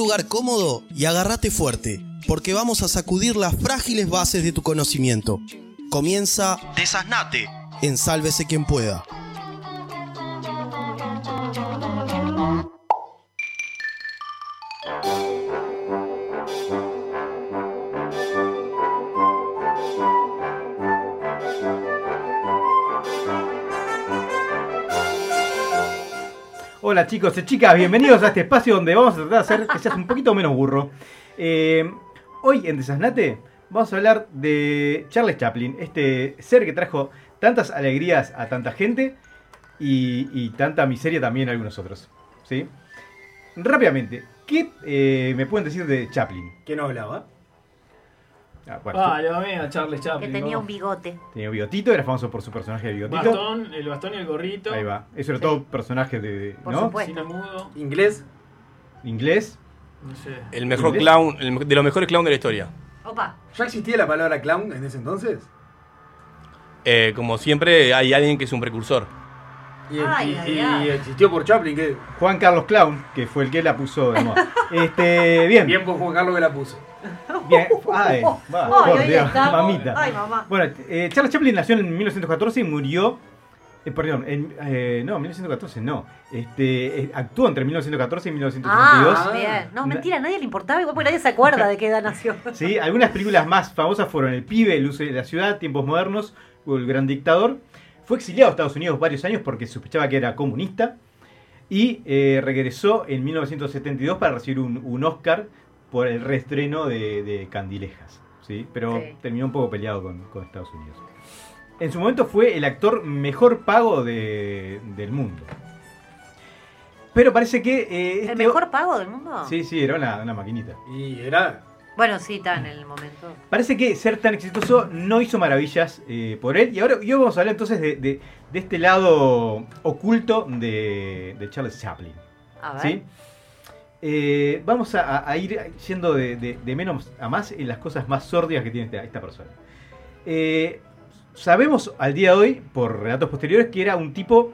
lugar cómodo y agárrate fuerte, porque vamos a sacudir las frágiles bases de tu conocimiento. Comienza Desasnate en Sálvese quien pueda. Hola chicos y chicas, bienvenidos a este espacio donde vamos a tratar de hacer que seas un poquito menos burro. Eh, hoy en Desasnate vamos a hablar de Charles Chaplin, este ser que trajo tantas alegrías a tanta gente y, tanta miseria también a algunos otros. ¿sí? Rápidamente, ¿qué eh, me pueden decir de Chaplin? ¿Quién no hablaba? Ah, bueno, Ah, lo a Charles Que Chaplin. tenía ¿no? un bigote. tenía bigotito, era famoso por su personaje de bigotito. bastón, el bastón y el gorrito. Ahí va, eso era Sí. todo personaje de, Por ¿no? supuesto. Cine mudo. ¿Inglés? Inglés. No sé. El mejor ¿Inglés? clown, el- de los mejores clowns de la historia. Opa. ¿Ya existía la palabra clown en ese entonces? Eh, como siempre, hay alguien que es un precursor. Y, Ay, y- ay, y existió por Chaplin, que Juan Carlos Clown, que fue el que la puso de moda. Este, bien. bien por Juan Carlos que la puso. Bien. Ay, va, Ay, por Dios, estamos. mamita. Ay, mamá. Bueno, eh, Charles Chaplin nació en 1914 y murió. eh, perdón, en, eh, no, 1914 no. Este, eh, actuó entre 1914 y 1962. Ah, bien. No, mentira, a nadie le importaba, igual porque nadie se acuerda de qué edad nació. Sí, algunas películas más famosas fueron El pibe, El uso de la ciudad, Tiempos modernos o El gran dictador. Fue exiliado a Estados Unidos varios años porque sospechaba que era comunista. Y eh, regresó en 1972 para recibir un, un Oscar por el reestreno de, de Candilejas. ¿sí? Pero Sí. terminó un poco peleado con, con Estados Unidos. En su momento fue el actor mejor pago de- del mundo. Pero parece que... eh, ¿El este- mejor pago del mundo? Sí, sí, era una, una maquinita. Y era. Bueno, sí, está en el momento. Parece que ser tan exitoso no hizo maravillas eh, por él. Y ahora y hoy vamos a hablar entonces de, de- de este lado oculto de, de Charles Chaplin. A ver. ¿sí? Eh, vamos a, ir yendo de, menos a más en las cosas más sórdidas que tiene esta, esta persona. Eh, sabemos al día de hoy, por relatos posteriores, que era un tipo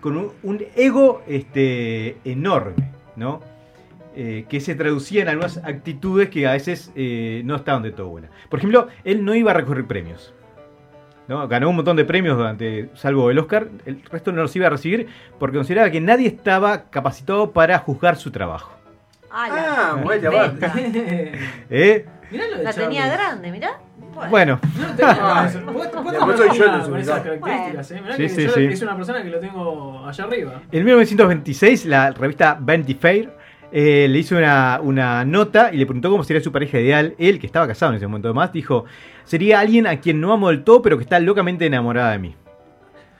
con un, un ego este, enorme, ¿no? Eh, que se traducía en algunas actitudes que a veces eh, no estaban de todo buenas. Por ejemplo, él no iba a recoger premios. ¿no? Ganó un montón de premios durante, salvo el Oscar, el resto no los iba a recibir porque consideraba que nadie estaba capacitado para juzgar su trabajo. Ah, Ah, bueno, ya inventa. ¿Eh? Mirá lo de La tenía grande, mirá. Bueno. Bueno, No lo tengo con eso. Vos- vos Después también soy yo el con desubicado. esas características, ¿eh? Mirá Sí, que sí, yo sí. es una persona que lo tengo allá arriba. en 1926 la revista Vanity Fair eh, le hizo una, una nota y le preguntó cómo sería su pareja ideal. Él, que estaba casado en ese momento además, dijo, sería alguien a quien no amo del todo, pero que está locamente enamorada de mí.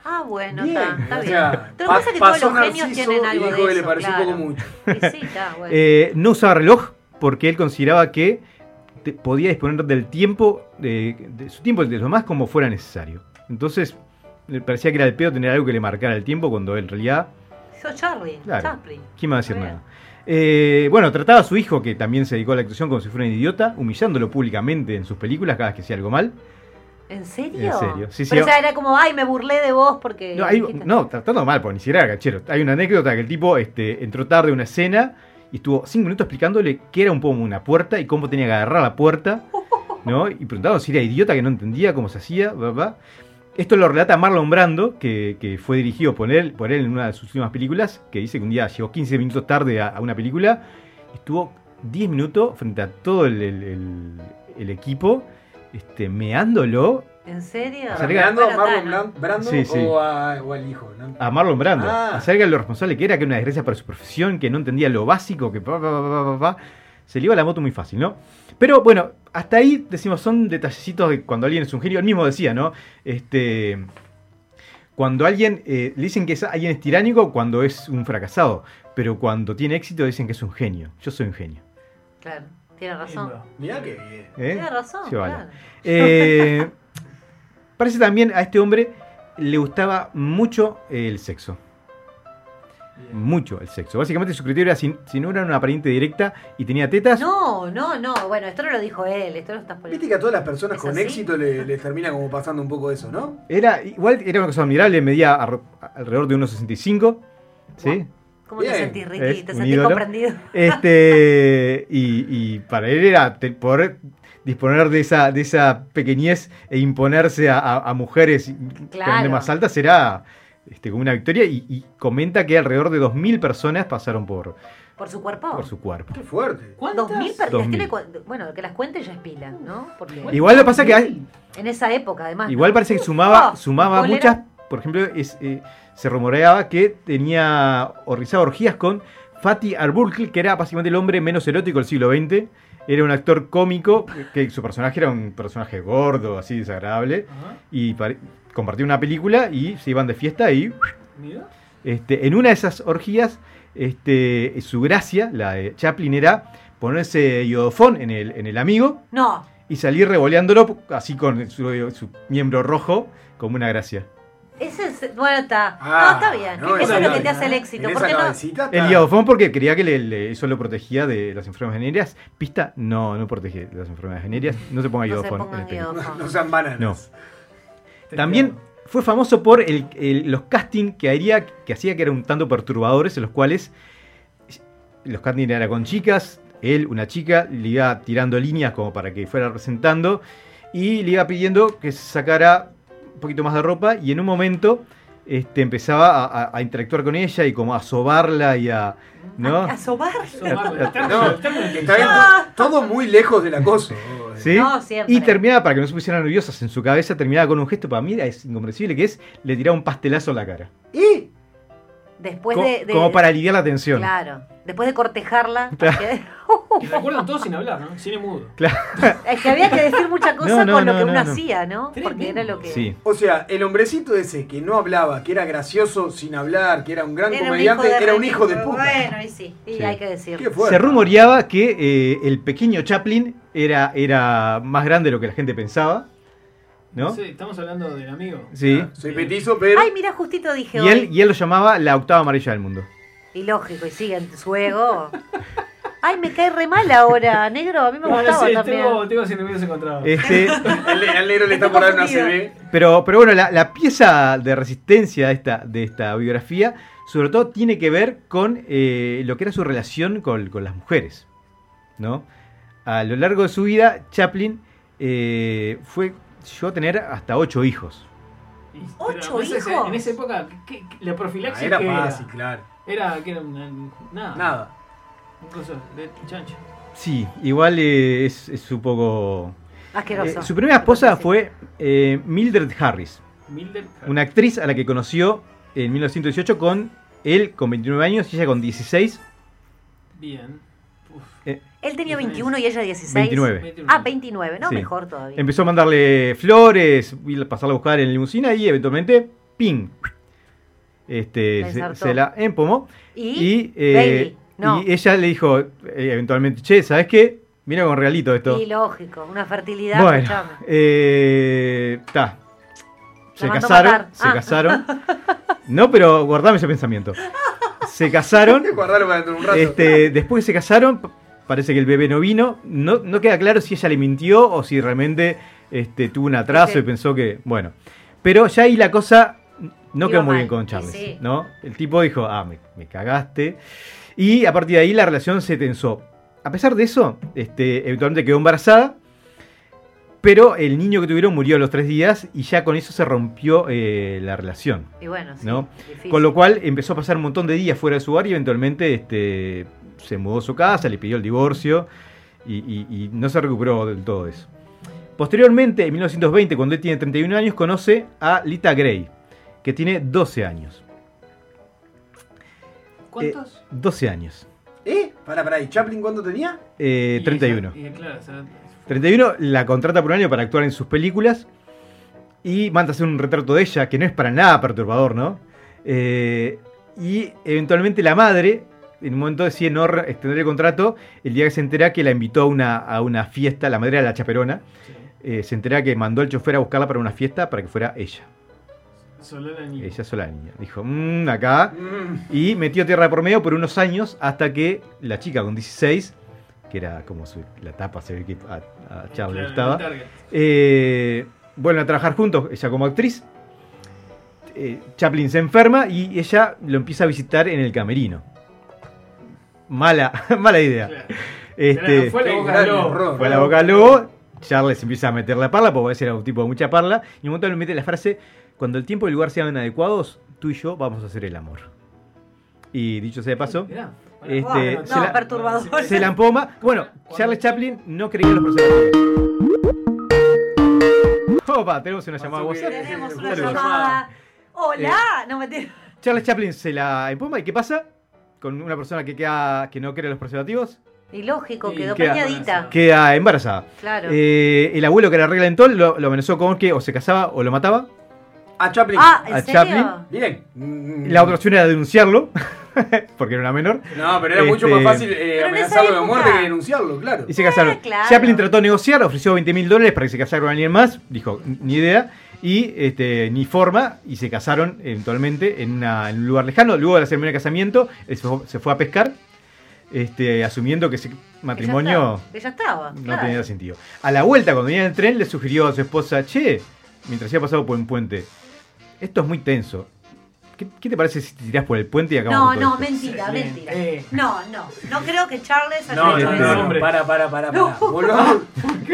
Ah, bueno, Bien. está, está O bien. sea, Pero lo que pasa es que todos pasó los genios tienen y algo dijo de que le pareció claro. un poco mucho. Y sí, está, bueno. Eh, no usaba reloj porque él consideraba que te- podía disponer del tiempo, de, de su tiempo, de lo más como fuera necesario. Entonces, le parecía que era el peor tener algo que le marcara el tiempo cuando en realidad, Yo Charlie, Claro. Chaplin. ¿quién va a decir bien. nada? Eh, bueno, trataba a su hijo, que también se dedicó a la actuación, como si fuera un idiota, humillándolo públicamente en sus películas cada vez que hacía algo mal. ¿En serio? En serio, sí, sí. Pero o sea, era como, ay, me burlé de vos porque... No, hay- dijiste- no, tratando mal, porque ni siquiera era cachero. Hay una anécdota que el tipo este, entró tarde a una escena y estuvo cinco minutos explicándole qué era un poco una puerta y cómo tenía que agarrar la puerta, ¿no? Y preguntaba si era idiota que no entendía cómo se hacía, bla, bla. Esto lo relata Marlon Brando, que, que fue dirigido por él, por él en una de sus últimas películas, que dice que un día llegó 15 minutos tarde a, a una película, estuvo 10 minutos frente a todo el, el- el- el equipo, este, meándolo ¿En serio? Acerca- ¿Mirando a Marlon Brando Sí, sí. O, a- o al hijo? ¿no? a Marlon Brando Ah. acerca de lo responsable que era, que era una desgracia para su profesión, que no entendía lo básico, que pa, pa, pa, pa, pa, pa. Se le iba la moto muy fácil, ¿no? Pero bueno, hasta ahí decimos, son detallecitos de cuando alguien es un genio. Él mismo decía, ¿no? Este, cuando alguien eh, le dicen que es, alguien es tiránico cuando es un fracasado, pero cuando tiene éxito dicen que es un genio. Yo soy un genio. Claro, tiene razón. Mirá que bien. ¿eh? Tiene razón, Sí, vale. claro. Eh, parece también a este hombre le gustaba mucho el sexo. Mucho el sexo. Básicamente su criterio era si, si no era una pariente directa y tenía tetas, No, no, no. Bueno, esto no lo dijo él. Esto lo estás poniendo. Viste que a todas las personas ¿Es con así? éxito le- termina como pasando un poco eso, ¿no? era igual era una cosa admirable, medía ar- alrededor de unos 65. ¿Sí? ¿Cómo te Bien. sentís, Ricky? Es ¿Te sentís ídolo. comprendido? Este, y, y para él era te- poder disponer de esa, de esa pequeñez e imponerse a, a- a mujeres Claro. grande más altas era este, como una victoria. Y, y comenta que alrededor de 2.000 personas pasaron por, ¿Por su cuerpo? por su cuerpo. Qué fuerte. ¿Cuántas? Dos mil personas. Dos mil. Bueno, que las cuente ya es pila, ¿no? Porque Igual lo que pasa que hay, en esa época, además. igual ¿no? parece que sumaba, Oh, sumaba ¿cuál muchas. era? Por ejemplo, es, eh, se rumoreaba que tenía o realizaba orgías con Fatih Arbuckle, que era básicamente el hombre menos erótico del siglo XX. Era un actor cómico, que su personaje era un personaje gordo, así desagradable. Ajá. Y pare- compartía una película y se iban de fiesta y Mira. este, en una de esas orgías, este, su gracia, la de Chaplin, era ponerse iodofón en el, en el amigo No. y salir revoleándolo así con su, su miembro rojo como una gracia. Ese es. Bueno, está. Ah, no, está bien. no, Eso es lo que no, te hace el éxito. esa ¿Por qué no? cabecita está- El iodofón porque creía que le- le- eso lo protegía de las enfermedades venéreas. Pista, no, no protege de las enfermedades venéreas. No se ponga No se iodofón en el iodofón. No sean bananas. No. También fue famoso por el- el- los castings que haría, que hacía que eran un tanto perturbadores, en los cuales los castings eran con chicas, él, una chica, le iba tirando líneas como para que fuera representando, y le iba pidiendo que se sacara un poquito más de ropa, y en un momento este, empezaba a, a- a interactuar con ella y como a sobarla y a... ¿no? A, a sobar. No, todo muy lejos del acoso. ¿Sí? No. Y terminaba, para que no se pusieran nerviosas en su cabeza, terminaba con un gesto para mí, es incomprensible, que es, le tiraba un pastelazo en la cara. Y Después Co- de, de- como para aliviar la tensión. Claro. Después de cortejarla. Claro. porque- Que recuerdan todos sin hablar, ¿no? Cine mudo. Es que había que decir mucha cosa No, no, con lo que no, uno no. hacía, ¿no? Porque era lo que. Sí. O sea, el hombrecito ese que no hablaba, que era gracioso sin hablar, que era un gran Era un comediante, de era un hijo de puta. Bueno, y sí. Y Sí. hay que decirlo. Qué fuerte. Se rumoreaba que eh, el pequeño Chaplin era, era más grande de lo que la gente pensaba. ¿No? Sí, estamos hablando del amigo. Sí. Soy petizo, pero. Ay, mira, justito dije Y hoy. él, y él lo llamaba la octava amarilla del mundo. Y lógico, y sigue en su ego. Ay, me cae re mal ahora, negro. A mí me No, gustaba sí, también. tengo, tengo sentimientos encontrados. Este, Al, al negro le está por dar una CB. pero, pero bueno, la, la pieza de resistencia de esta, de esta biografía, sobre todo, tiene que ver con eh, lo que era su relación con, con las mujeres. ¿no? A lo largo de su vida, Chaplin eh, fue, llegó a tener hasta ocho hijos. ¿Ocho pero en esa- hijos? En esa época, ¿qué- qué- la Ah, profilaxis era que fácil, claro. era? Era que era una- nada. Nada. Un coso de chancho. Sí, igual eh, es, es un poco... Asqueroso. Eh, su primera esposa fue eh, Mildred Harris, Milder. una actriz a la que conoció en 1918 con él con 29 años y ella con 16. Bien. Uf. Él tenía 21 y ella 16. 29. 21. Ah, 29, no, Sí. mejor todavía. Empezó a mandarle flores, pasarla a buscar en limusina y eventualmente, ¡ping! Este, La se, la empomó. Y, Y, eh, baby, no. y ella le dijo eh, eventualmente, che, ¿sabes qué? Mira con regalito esto. Y lógico, una fertilidad, Bueno, eh, ta. Se La casaron, se Ah. casaron. No, pero guardame ese pensamiento. Se casaron. Guardarlo para dentro de un rato. Este, después que se casaron, parece que el bebé no vino. No, no queda claro si ella le mintió o si realmente este, tuvo un atraso y pensó que. Bueno. Pero ya ahí la cosa no Iba quedó muy mal, bien con Charles. sí. ¿no? El tipo dijo, ah, me, me cagaste. Y a partir de ahí la relación se tensó. A pesar de eso, este, eventualmente quedó embarazada. Pero el niño que tuvieron murió a los tres días y ya con eso se rompió eh, la relación. Y bueno, sí. Con lo cual empezó a pasar un montón de días fuera de su hogar y eventualmente este, se mudó a su casa, le pidió el divorcio y, y- y no se recuperó del todo eso. Posteriormente, en 1920, cuando él tiene 31 años, conoce a Lita Gray, que tiene 12 años. ¿Cuántos? 12 años. ¿Eh? Pará, pará. ¿Y Chaplin cuánto tenía? Eh, Y 31. ella- y claro, o sea, 31 la contrata por un año para actuar en sus películas y manda a hacer un retrato de ella que no es para nada perturbador, ¿no? Eh, y eventualmente la madre, en un momento decide no extender el contrato, el día que se entera que la invitó a una, a una fiesta, la madre era la chaperona, eh, se entera que mandó al chofer a buscarla para una fiesta para que fuera ella. Solo la niña. Ella sola la niña. Dijo, mmm, acá. Mm. Y metió tierra por medio por unos años hasta que la chica con 16, que era como su- la tapa, se ve que a, a Charles le Claro, gustaba, eh, vuelven a trabajar juntos, ella como actriz. Eh, Chaplin se enferma y ella lo empieza a visitar en el camerino. Mala, mala idea. Claro. Este, Fue la boca lobo. fue la boca lobo, Charles empieza a meter la parla, porque a veces era un tipo de mucha parla, y en un momento le mete la frase, cuando el tiempo y el lugar sean adecuados, tú y yo vamos a hacer el amor. Y dicho sea de paso, Mirá, Este, bueno, se No, la- perturbador. se la empoma. Bueno, Charles Chaplin no creía en los preservativos. Opa, tenemos una llamada Pasó WhatsApp. que- Tenemos una Saludos. llamada. Hola, Eh. no me tires. Charles Chaplin se la empoma y ¿qué pasa? Con una persona que queda que no cree en los preservativos, Y lógico, quedó queda- pañadita. queda embarazada. Claro. Eh, el abuelo que era regla en todo lo, lo amenazó con que o se casaba o lo mataba. A Chaplin. ah, ¿en a serio? Chaplin. Bien. La otra opción era denunciarlo, porque era una menor. No, pero era mucho Este- más fácil eh, amenazarlo de muerte que denunciarlo, claro. Y se casaron. Eh, claro. Chaplin trató de negociar, ofreció 20 mil dólares para que se casara con alguien más. Dijo, ni idea. Y este, ni forma. Y se casaron eventualmente en, una- en un lugar lejano. Luego de la ceremonia de casamiento, él se fue, se fue a pescar. Este, asumiendo que ese matrimonio Que ya estaba. no claro. tenía sentido. A la vuelta, cuando venía en el tren, le sugirió a su esposa, che, mientras iba pasado por un puente, esto es muy tenso. ¿Qué, qué te parece si te tirás por el puente y acabamos No, con todo no, esto?" mentira, Sí. mentira. Eh. No, no. No creo que Charles haya No, hecho no, no. Para, para, para, para. No. Volvamos.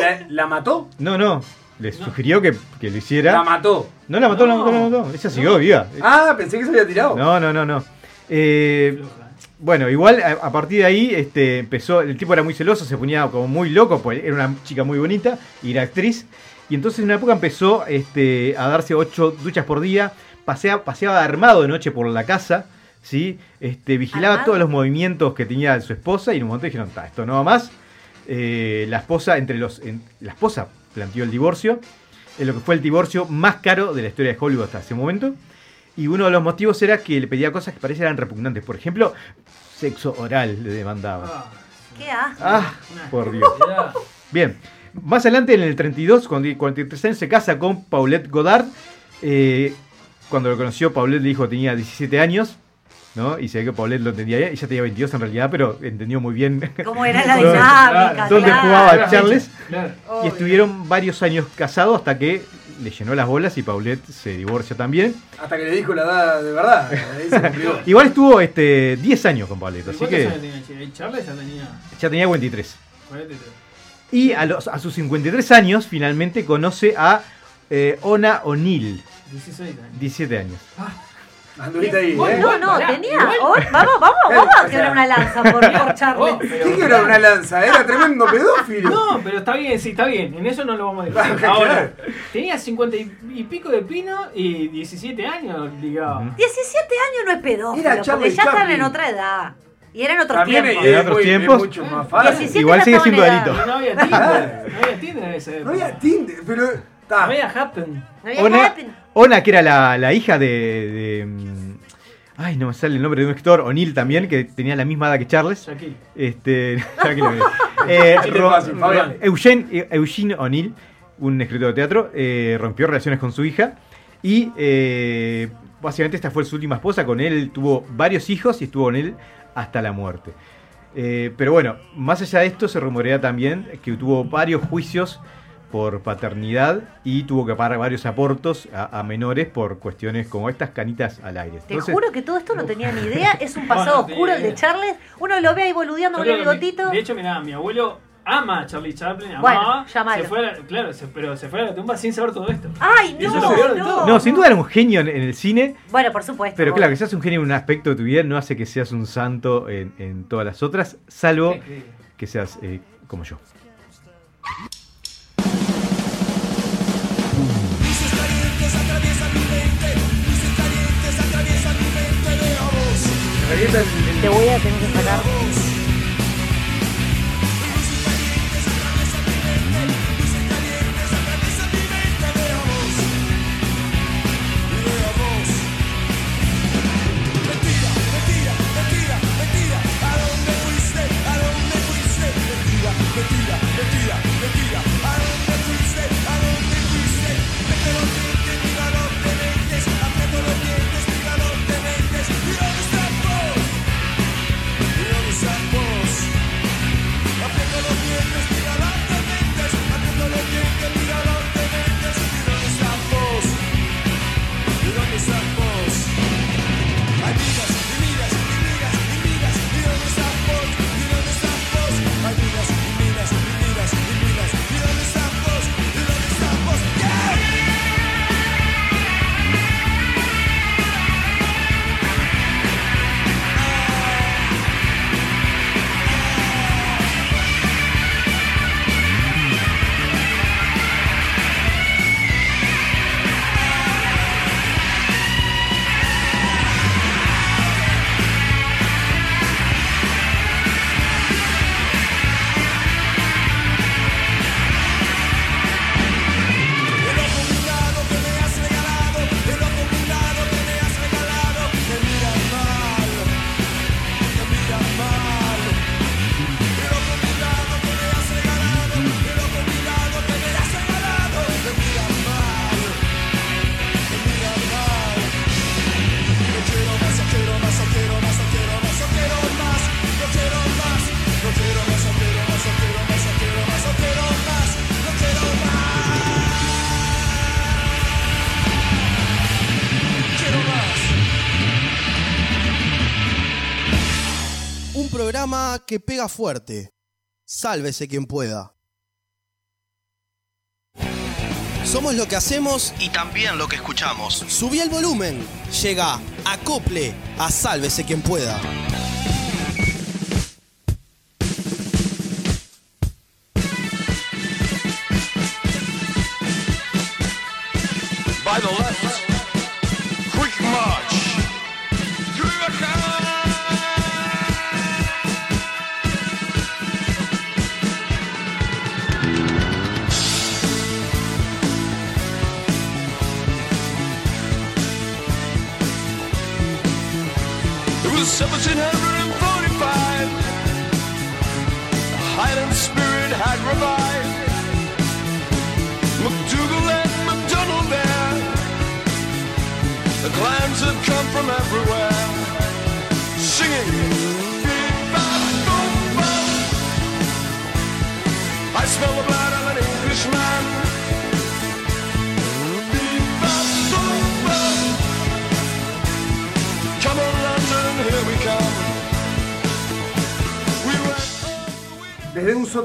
¿La, la mató? No, no. Le sugirió que, que lo hiciera. La mató. no la mató, no, No. no, no, no. Ella siguió viva. Ah, pensé que se había tirado. No, no, no, no. Eh, bueno, igual a, a partir de ahí este, empezó, el tipo era muy celoso, se ponía como muy loco, pues era una chica muy bonita y era actriz. Y entonces en una época empezó este, a darse ocho duchas por día, pasea- paseaba armado de noche por la casa, ¿sí? este, vigilaba ¿Armado? todos los movimientos que tenía su esposa y en un momento dijeron, "Ta, esto no va más. Eh, la esposa, entre los, en- la esposa planteó el divorcio, en lo que fue el divorcio más caro de la historia de Hollywood hasta ese momento. Y uno de los motivos era que le pedía cosas que parecían repugnantes. Por ejemplo, sexo oral le demandaba. Ah, Qué asco. Ah, por Dios. Bien. Más adelante, en el 32, con 43 años, se casa con Paulette Godard. Eh, cuando lo conoció, Paulette le dijo que tenía 17 años. ¿no? Y se ve que Paulette lo entendía. Ella tenía 22 en realidad, pero entendió muy bien. ¿Cómo era la ¿Dónde- dinámica? dónde claro. jugaba Claro, Charles? Claro. Y estuvieron varios años casados hasta que le llenó las bolas y Paulette se divorció también. Hasta que le dijo la edad de verdad. Ahí se. Igual estuvo este, 10 años con Paulette, así ¿Cuántos que años tenía Che? Charles ya tenía ya tenía 23. 43. Y a, los, a sus 53 años finalmente conoce a eh, Ona O'Neill, 16 años. 17 años. Anduviste ahí, No, ¿eh? no, no, Pará, tenía. igual. vamos, vamos, vamos O a quebrar una lanza por, por Charles. Pero- ¿Qué que era una lanza? Era tremendo pedófilo. No, pero está bien, sí, está bien. En eso no lo vamos a decir. Claro. Ahora, tenía 50 y y pico de pino y 17 años, digamos. Ujú. 17 años no es pedófilo, Era porque ya están Chaplin. en otra edad. Y eran otros También tiempos. es, En otros muy- es tiempos. mucho más fácil. 17 Igual sigue siendo delito. No había Tinder. No había Tinder en esa época. No había Tinder, pero. No había Happen. No había Ona, happen. Ona, que era la, la hija de, de, mm, Ay, no me sale el nombre de un escritor, O'Neill también, que tenía la misma edad que Charles. Shaquille. Este. Eh. Eugene, Eugene O'Neill, un escritor de teatro, eh, rompió relaciones con su hija y eh, básicamente esta fue su última esposa. Con él tuvo varios hijos y estuvo con él hasta la muerte. Eh, pero bueno, más allá de esto se rumorea también que tuvo varios juicios por paternidad y tuvo que pagar varios aportos a, a menores por cuestiones como estas canitas al aire. Te juro que todo esto no tenía ni idea. Es un pasado no oscuro el de. Charles. Uno lo ve ahí boludeando con el bigotito. De hecho, mirá, mi abuelo ama a Charlie Chaplin, amaba. Bueno, se fue a la- claro, se- pero se fue a la tumba sin saber todo esto. Ay, Eso no, es lo peor de no. todo. no, sin duda era un genio en, en el cine, Bueno, por supuesto. pero claro, que seas un genio en un aspecto de tu vida no hace que seas un santo en, en todas las otras, salvo que seas eh, como yo. Te voy a tener que sacar. Programa que pega fuerte. Sálvese quien pueda. Somos lo que hacemos y también lo que escuchamos. Subí el volumen. Llega Acople a Sálvese quien pueda.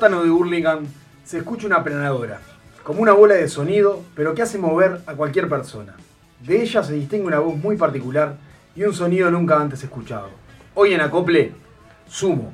Sótano de Burlingame se escucha una aplanadora, como una bola de sonido, pero que hace mover a cualquier persona. De ella se distingue una voz muy particular y un sonido nunca antes escuchado. Hoy en Acople, Sumo.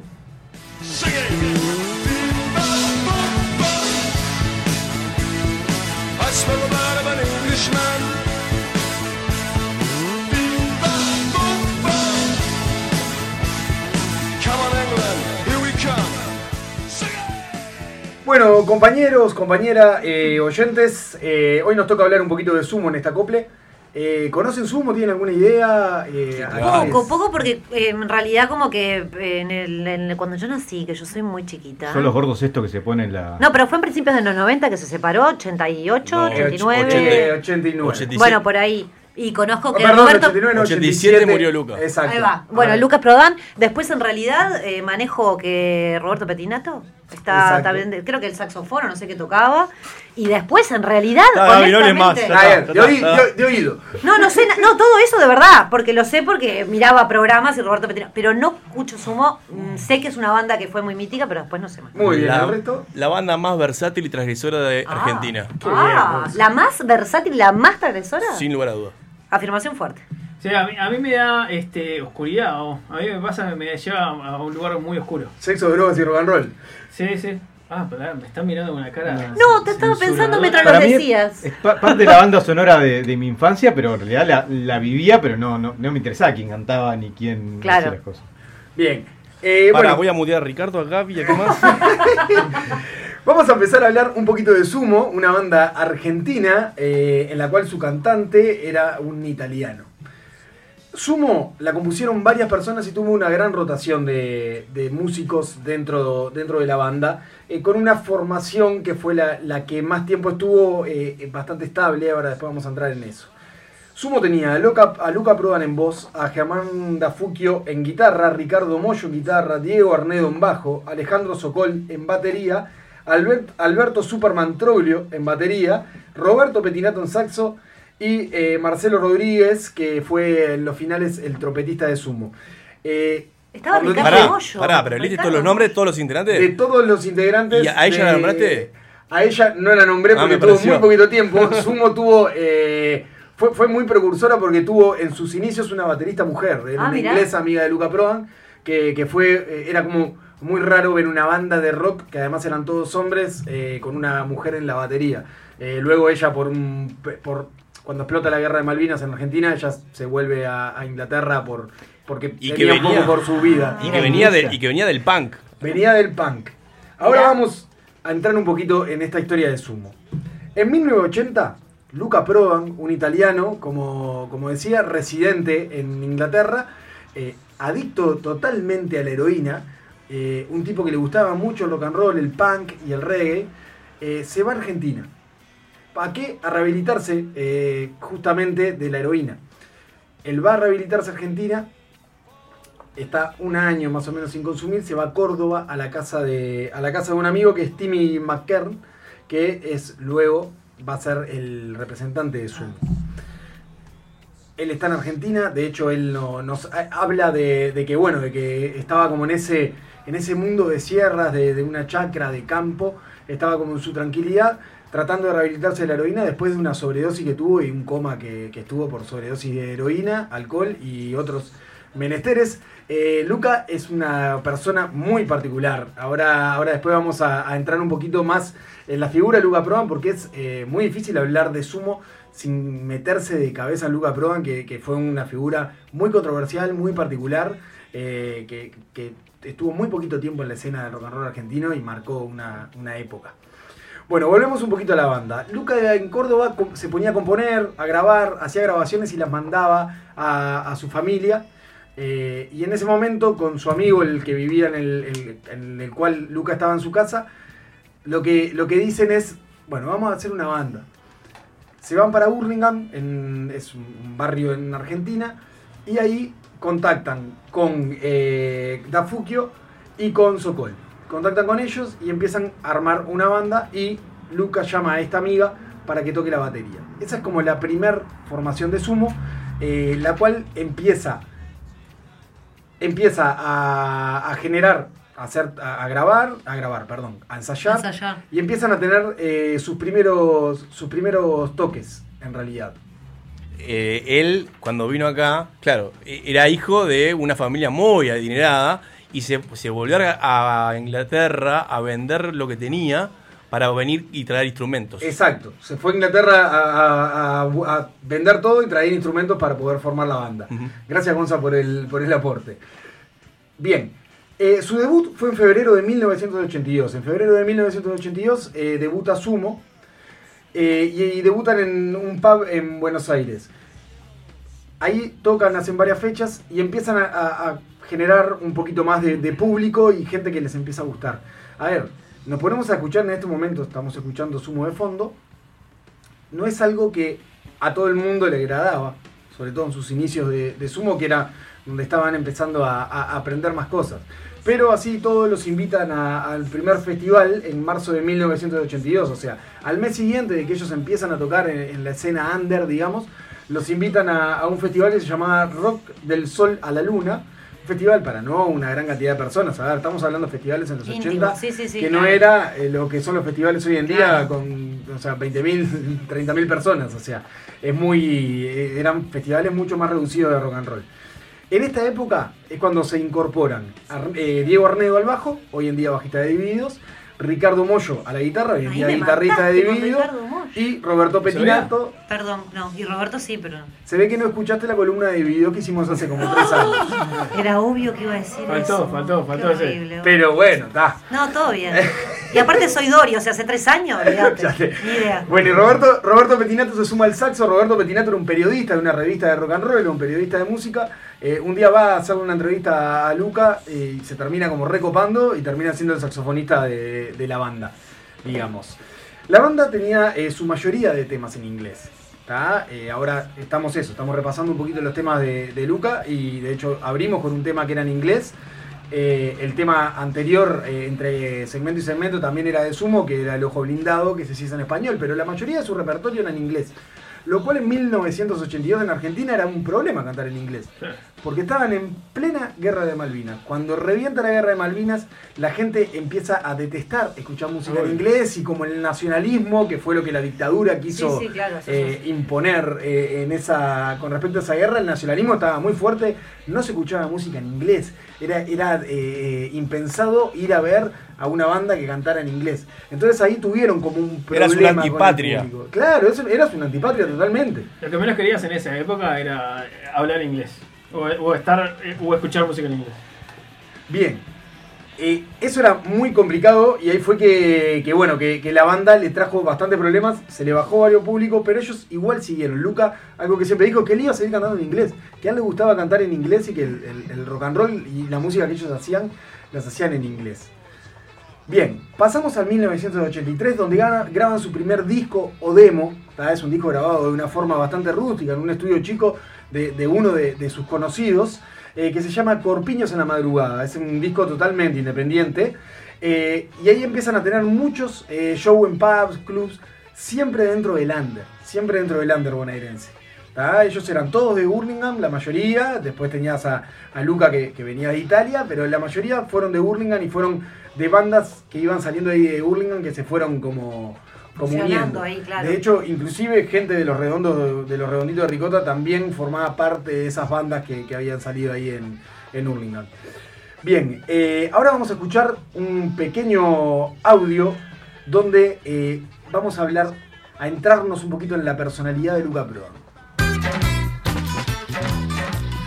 Bueno, compañeros, compañera, eh, oyentes, eh, hoy nos toca hablar un poquito de Sumo en esta Acople. Eh, ¿Conocen Sumo? ¿Tienen alguna idea? Eh, ¿a qué Poco, poco porque eh, en realidad como que eh, en el, en el- cuando yo nací, que yo soy muy chiquita. Son los gordos estos que se ponen la. No, pero fue en principios de los 90 que se separó, 88, No, 89. Eh, 89. 87. Bueno, por ahí. Y conozco Oh, que perdón, Roberto... 89, no, 87 87 murió Luca. Exacto. Ahí va. Bueno. Lucas Prodan. Después, en realidad, eh, manejo que Roberto Petinato está Exacto. también, de- creo que el saxofón, o no sé qué tocaba. Y después, en realidad, Ah, más, honestamente- está. ver, de, oí- de- de oído. No, no sé, no, todo eso de verdad, porque lo sé porque miraba programas y Roberto Petinato, pero no escucho Sumo, mm, sé que es una banda que fue muy mítica, pero después no sé más. Muy bien, la, ¿el resto? la banda más versátil y transgresora de Ah. Argentina. Qué Ah, bien, la más versátil, la más transgresora. Sin lugar a dudas. Afirmación fuerte. Sí, a mí, a mí me da este, oscuridad. o a mí me pasa, me lleva a un lugar muy oscuro. Sexo, drogas y rock and roll. Sí, sí. Ah, pero me están mirando con una cara. No, te estaba pensando mientras lo Para decías. Es pa- parte de la banda sonora de, de mi infancia, pero en realidad la, la vivía, pero no, no, no me interesaba quién cantaba ni quién Claro. hacía las cosas. Bien. Eh, Ahora bueno, voy a mutear a Ricardo, a Gaby y a qué más. vamos a empezar a hablar un poquito de Sumo, una banda argentina eh, en la cual su cantante era un italiano. Sumo la compusieron varias personas y tuvo una gran rotación de, de músicos dentro, dentro de la banda, eh, con una formación que fue la, la que más tiempo estuvo eh, bastante estable, ahora después vamos a entrar en eso. Sumo tenía a Luca, a Prodan en voz, a Germán Dafuquio en guitarra, Ricardo Mollo en guitarra, Diego Arnedo en bajo, Alejandro Socol en batería, Albert- Alberto Superman Troglio en batería, Roberto Petinato en saxo y eh, Marcelo Rodríguez, que fue en los finales el trompetista de Sumo. Eh, Estaba Ricardo Pará, Mollo. pará, pero leíste todos los nombres de todos los integrantes. de todos los integrantes. ¿Y a ella la nombraste? A ella no la nombré Ah, porque tuvo muy poquito tiempo. Sumo tuvo. eh, fue, fue muy precursora porque tuvo en sus inicios una baterista mujer. Era Ah, una mirá. inglesa amiga de Luca Prodan. Que, que fue. eh, era como muy raro ver una banda de rock que además eran todos hombres eh, con una mujer en la batería. Eh, luego ella por un. por cuando explota la guerra de Malvinas en Argentina, ella se vuelve a, a Inglaterra por porque Y que tenía un venía- poco por su vida. Y que, venía de, y que venía del punk. Venía del punk. Ahora Mirá. vamos a entrar un poquito en esta historia de Sumo. En 1980, Luca Prodan, un italiano, como, como decía, residente en Inglaterra, eh, adicto totalmente a la heroína, eh, un tipo que le gustaba mucho el rock and roll, el punk y el reggae, eh, se va a Argentina. ¿Para qué? A rehabilitarse eh, justamente de la heroína. Él va a rehabilitarse a Argentina, está un año más o menos sin consumir, se va a Córdoba a la casa de, a la casa de un amigo que es Timmy McKern, que es luego va a ser el representante de Zoom. él está en Argentina, de hecho él no- nos ha- habla de, que bueno, de que estaba como en ese, en ese mundo de sierras, de una chacra, de campo, estaba como en su tranquilidad, tratando de rehabilitarse de la heroína después de una sobredosis que tuvo y un coma que, que estuvo por sobredosis de heroína, alcohol y otros menesteres. Eh, Luca es una persona muy particular. Ahora, ahora después vamos a, entrar un poquito más en la figura de Luca Prodan porque es eh, muy difícil hablar de sumo sin meterse de cabeza en Luca Prodan, que, que fue una figura muy controversial, muy particular, eh, que, que estuvo muy poquito tiempo en la escena del rock and roll argentino y marcó una, una época. Bueno, volvemos un poquito a la banda. Luca en Córdoba se ponía a componer, a grabar, hacía grabaciones y las mandaba a, su familia. Eh, y en ese momento, con su amigo, el que vivía en el, en el cual Luca estaba en su casa, lo que, lo que dicen es, bueno, vamos a hacer una banda. Se van para Burlingame, es un barrio en Argentina, y ahí contactan con eh, y con Sokol. Contactan con ellos y empiezan a armar una banda y Luca llama a esta amiga para que toque la batería. Esa es como la primer formación de Sumo, eh, la cual empieza, empieza a, a generar, a, hacer, a, a grabar, a grabar, perdón, a ensayar, Ensayar. y empiezan a tener eh, sus, primeros, sus primeros toques, en realidad. Eh, él, cuando vino acá, claro, e- era hijo de una familia muy adinerada y se, se volvió a a Inglaterra a vender lo que tenía para venir y traer instrumentos. Exacto, se fue a Inglaterra a, a- a- a vender todo y traer instrumentos para poder formar la banda. Gracias Gonza por el, por el aporte. Bien, eh, su debut fue en febrero de 1982. En febrero de 1982 eh, debuta Sumo eh, y, y debutan en un pub en Buenos Aires. Ahí tocan, hacen varias fechas y empiezan a generar un poquito más de, de público y gente que les empieza a gustar. A ver, nos ponemos a escuchar en este momento, estamos escuchando Sumo de fondo. No es algo que a todo el mundo le agradaba, sobre todo en sus inicios de, Sumo, que era donde estaban empezando a, aprender más cosas. Pero así todos los invitan a- al primer festival en marzo de 1982, o sea, al mes siguiente de que ellos empiezan a tocar en, la escena under, digamos, los invitan a, a un festival que se llama Rock del Sol a la Luna. Festival para no una gran cantidad de personas. A ver, estamos hablando de festivales en los Íntimo, 80 sí, sí, sí, que no era eh, lo que son los festivales hoy en día Claro. con o sea, 20.000, 30.000 personas. O sea, es muy eh, eran festivales mucho más reducidos de rock and roll. En esta época es cuando se incorporan eh, Diego Arnedo al bajo, hoy en día bajista de Divididos, Ricardo Mollo a la guitarra, hoy en día guitarrista de Mollo. y Roberto Petinato. Perdón, no. Y Roberto sí, pero Se ve que no escuchaste la columna de Divididos que hicimos hace como tres años. era obvio que iba a decir Faltó, eso. faltó, faltó horrible. Pero bueno, está. No, todo bien. Y aparte soy Dori, o sea, hace tres años, olvídate. Ni idea. Bueno, y Roberto, Roberto Petinato se suma al saxo. Roberto Petinato era un periodista de una revista de rock and roll, era un periodista de música. Eh, un día va a hacer una entrevista a Luca y se termina como recopando y termina siendo el saxofonista de, de la banda, digamos. La banda tenía eh, su mayoría de temas en inglés. Eh, ahora estamos eso, estamos repasando un poquito los temas de, de Luca y de hecho abrimos con un tema que era en inglés. Eh, el tema anterior eh, entre segmento y segmento también era de Sumo, que era El Ojo Blindado, que se hizo en español, pero la mayoría de su repertorio era en inglés. Lo cual en 1982 en Argentina era un problema cantar en inglés. Porque estaban en plena guerra de Malvinas. Cuando revienta la guerra de Malvinas, la gente empieza a detestar escuchar música en inglés y como el nacionalismo, que fue lo que la dictadura quiso Sí, sí, claro, sí, eh, imponer eh, en esa, con respecto a esa guerra, el nacionalismo estaba muy fuerte, no se escuchaba música en inglés. Era, era eh, impensado ir a ver a una banda que cantara en inglés. Entonces ahí tuvieron como un problema. Eras una con el antipatria. Claro, eso, eras una antipatria totalmente. Lo que menos querías en esa época era hablar inglés. O, o estar eh, o escuchar música en inglés. Bien. Eh, eso era muy complicado y ahí fue que, bueno, que, la banda le trajo bastante problemas, se le bajó varios públicos, pero ellos igual siguieron. Luca, algo que siempre dijo, que él iba a seguir cantando en inglés, que a él le gustaba cantar en inglés y que el, rock and roll y la música que ellos hacían, las hacían en inglés. Bien, pasamos al 1983 donde graban su primer disco o demo, es un disco grabado de una forma bastante rústica en un estudio chico de, uno de sus conocidos, eh, que se llama Corpiños en la Madrugada, es un disco totalmente independiente, eh, y ahí empiezan a tener muchos shows en pubs, clubs, siempre dentro del under, siempre dentro del under bonaerense. ¿tá? Ellos eran todos de Burlingame, la mayoría. Después tenías a, a Luca que, que venía de Italia, pero la mayoría fueron de Burlingame y fueron de bandas que iban saliendo ahí de Burlingame que se fueron como, como Fusionando uniendo. ahí, claro. De hecho, inclusive gente de los redondos de los redonditos de Ricota también formaba parte de esas bandas que, que habían salido ahí en, en Hurlingham. Bien, eh, ahora vamos a escuchar un pequeño audio donde eh, vamos a hablar, a entrarnos un poquito en la personalidad de Luca Prodan.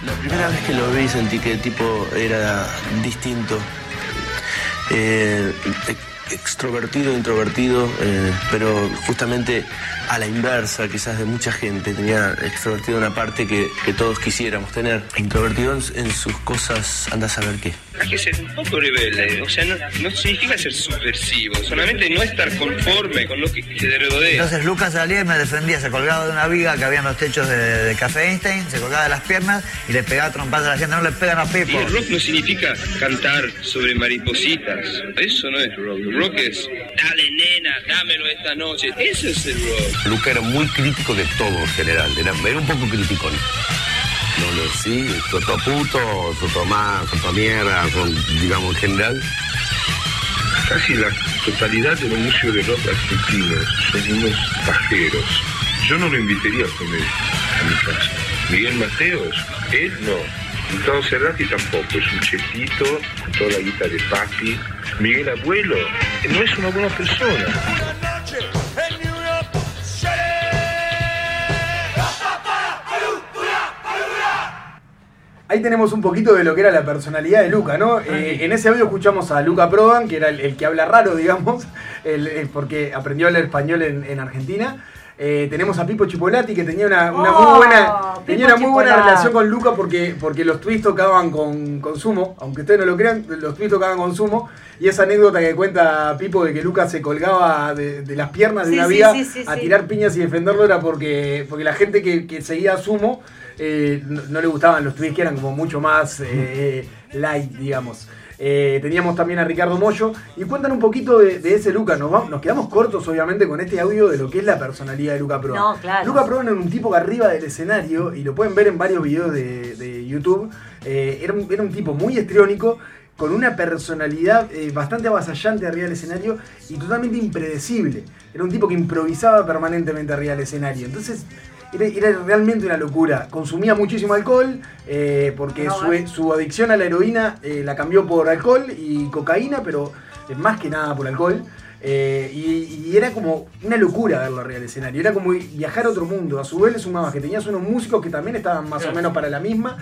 La primera vez que lo vi sentí que el tipo era distinto. Eh, extrovertido, introvertido, eh, pero justamente a la inversa quizás de mucha gente. Tenía extrovertido una parte que, todos quisiéramos tener. Introvertido en, en sus cosas, anda a saber qué. Hay que ser un poco rebelde, o sea, no, no significa ser subversivo, solamente no estar conforme con lo que te rodea. Entonces Lucas salía y me defendía, se colgaba de una viga que había en los techos de, de Café Einstein, se colgaba de las piernas y le pegaba trompadas a la gente, no le pegan a Y Pipo. el rock no significa cantar sobre maripositas, eso no es rock. El rock es, dale nena, dámelo esta noche, eso es el rock. Luca era muy crítico de todo en general, era, era un poco criticón. No, no, sí, soto puto, soto más, soto mierda, con, digamos en general. Casi la totalidad de los músicos de rock argentinos son unos pajeros. Yo no lo invitaría a comer a mi casa. Miguel Mateos, él no. Gustavo Cerrati tampoco, es un chetito con toda la guita de papi. Miguel Abuelo no es una buena persona. Ahí tenemos un poquito de lo que era la personalidad de Luca, ¿no? Eh, en ese audio escuchamos a Luca Prodan, que era el, el que habla raro, digamos, el- el- porque aprendió a hablar español en, en Argentina. Eh, tenemos a Pipo Chipolati, que tenía una, una Oh, muy buena, tenía una muy buena relación con Luca porque, porque los twists tocaban con, con Sumo, aunque ustedes no lo crean, los twists tocaban con Sumo. Y esa anécdota que cuenta Pipo de que Luca se colgaba de, de las piernas de Sí, una viga sí, sí, a tirar piñas y defenderlo era porque, porque la gente que, que seguía a Sumo eh, no, no le gustaban los tweets que eran como mucho más eh, light, digamos. Eh, teníamos también a Ricardo Mollo y cuentan un poquito de, de ese Luca. Nos, quedamos cortos, obviamente, con este audio de lo que es la personalidad de Luca. No, claro. Luca Prodan era un tipo que arriba del escenario, y lo pueden ver en varios videos de, de YouTube, eh, era, un, era un tipo muy histriónico, con una personalidad eh, bastante avasallante arriba del escenario y totalmente impredecible. Era un tipo que improvisaba permanentemente arriba del escenario. Entonces, era, era realmente una locura. Consumía muchísimo alcohol, eh, porque No, su, adicción a la heroína eh, la cambió por alcohol y cocaína, pero más que nada por alcohol. Eh, y, y era como una locura verlo arriba del escenario. Era como viajar a otro mundo. A su vez le sumabas que tenías unos músicos que también estaban más o menos para la misma.